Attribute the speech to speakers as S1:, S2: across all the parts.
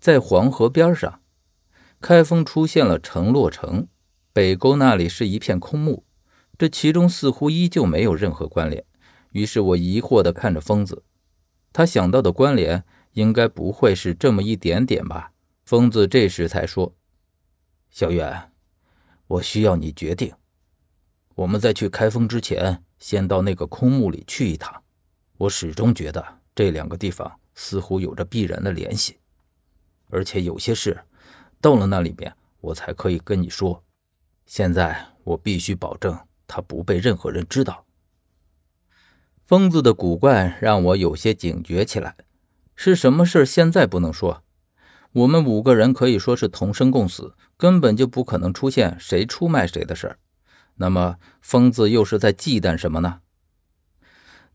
S1: 在黄河边上，开封出现了城洛城，北沟那里是一片空墓，这其中似乎依旧没有任何关联。于是我疑惑地看着疯子，他想到的关联应该不会是这么一点点吧？疯子这时才说：“
S2: 小远，我需要你决定。我们在去开封之前，先到那个空墓里去一趟。我始终觉得这两个地方似乎有着必然的联系，而且有些事到了那里面，我才可以跟你说。现在我必须保证他不被任何人知道。”
S1: 疯子的古怪让我有些警觉起来。是什么事？现在不能说。我们五个人可以说是同生共死，根本就不可能出现谁出卖谁的事儿。那么，疯子又是在忌惮什么呢？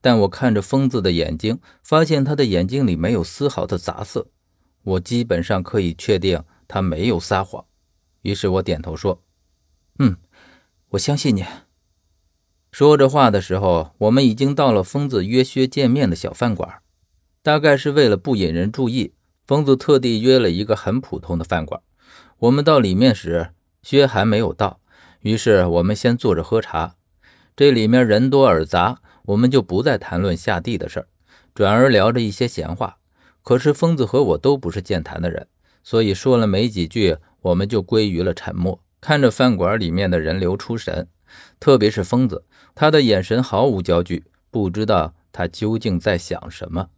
S1: 但我看着疯子的眼睛，发现他的眼睛里没有丝毫的杂色，我基本上可以确定他没有撒谎。于是我点头说：“嗯，我相信你。”说着话的时候，我们已经到了疯子约薛见面的小饭馆。大概是为了不引人注意，疯子特地约了一个很普通的饭馆。我们到里面时，薛还没有到，于是我们先坐着喝茶。这里面人多耳杂，我们就不再谈论下地的事儿，转而聊着一些闲话。可是疯子和我都不是健谈的人，所以说了没几句，我们就归于了沉默，看着饭馆里面的人流出神。特别是疯子，他的眼神毫无焦距，不知道他究竟在想什么。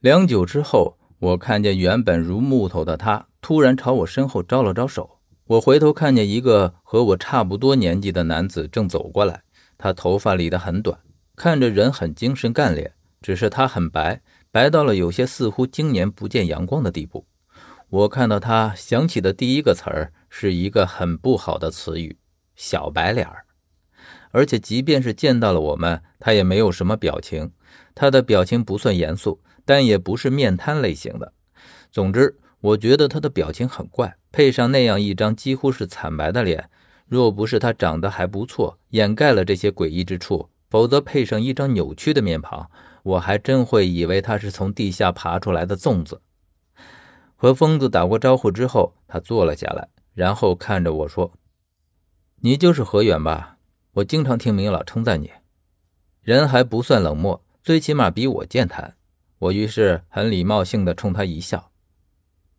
S1: 良久之后，我看见原本如木头的他，突然朝我身后招了招手。我回头看见一个和我差不多年纪的男子正走过来，他头发理得很短，看着人很精神干练，只是他很白，白到了有些似乎经年不见阳光的地步。我看到他想起的第一个词儿是一个很不好的词语——小白脸儿。而且，即便是见到了我们，他也没有什么表情。他的表情不算严肃，但也不是面瘫类型的。总之，我觉得他的表情很怪，配上那样一张几乎是惨白的脸，若不是他长得还不错，掩盖了这些诡异之处，否则配上一张扭曲的面庞，我还真会以为他是从地下爬出来的粽子。和疯子打过招呼之后，他坐了下来，然后看着我说：“你就是何远吧？”我经常听明老称赞你，人还不算冷漠，最起码比我健谈。我于是很礼貌性的冲他一笑。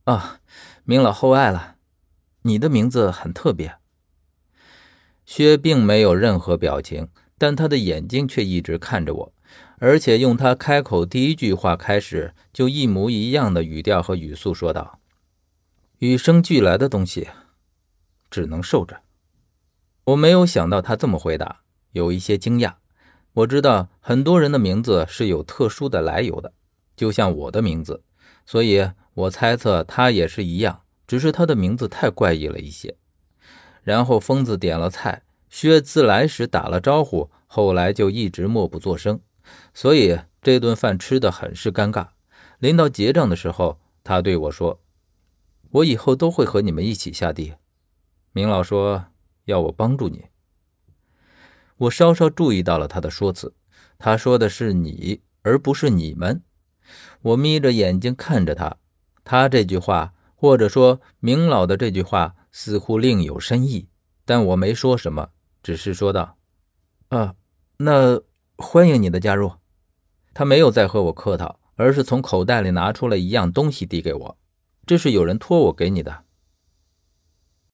S1: 啊，明老厚爱了，你的名字很特别。薛并没有任何表情，但他的眼睛却一直看着我，而且用他开口第一句话开始就一模一样的语调和语速说道：“与生俱来的东西，只能受着。”我没有想到他这么回答，有一些惊讶。我知道很多人的名字是有特殊的来由的，就像我的名字，所以我猜测他也是一样，只是他的名字太怪异了一些。然后疯子点了菜，薛自来时打了招呼，后来就一直默不作声，所以这顿饭吃的很是尴尬。临到结账的时候，他对我说：“我以后都会和你们一起下地。”明老说。要我帮助你，我稍稍注意到了他的说辞，他说的是你，而不是你们。我眯着眼睛看着他，他这句话，或者说明老的这句话，似乎另有深意，但我没说什么，只是说道：“啊，那欢迎你的加入。”他没有再和我客套，而是从口袋里拿出了一样东西递给我，这是有人托我给你的。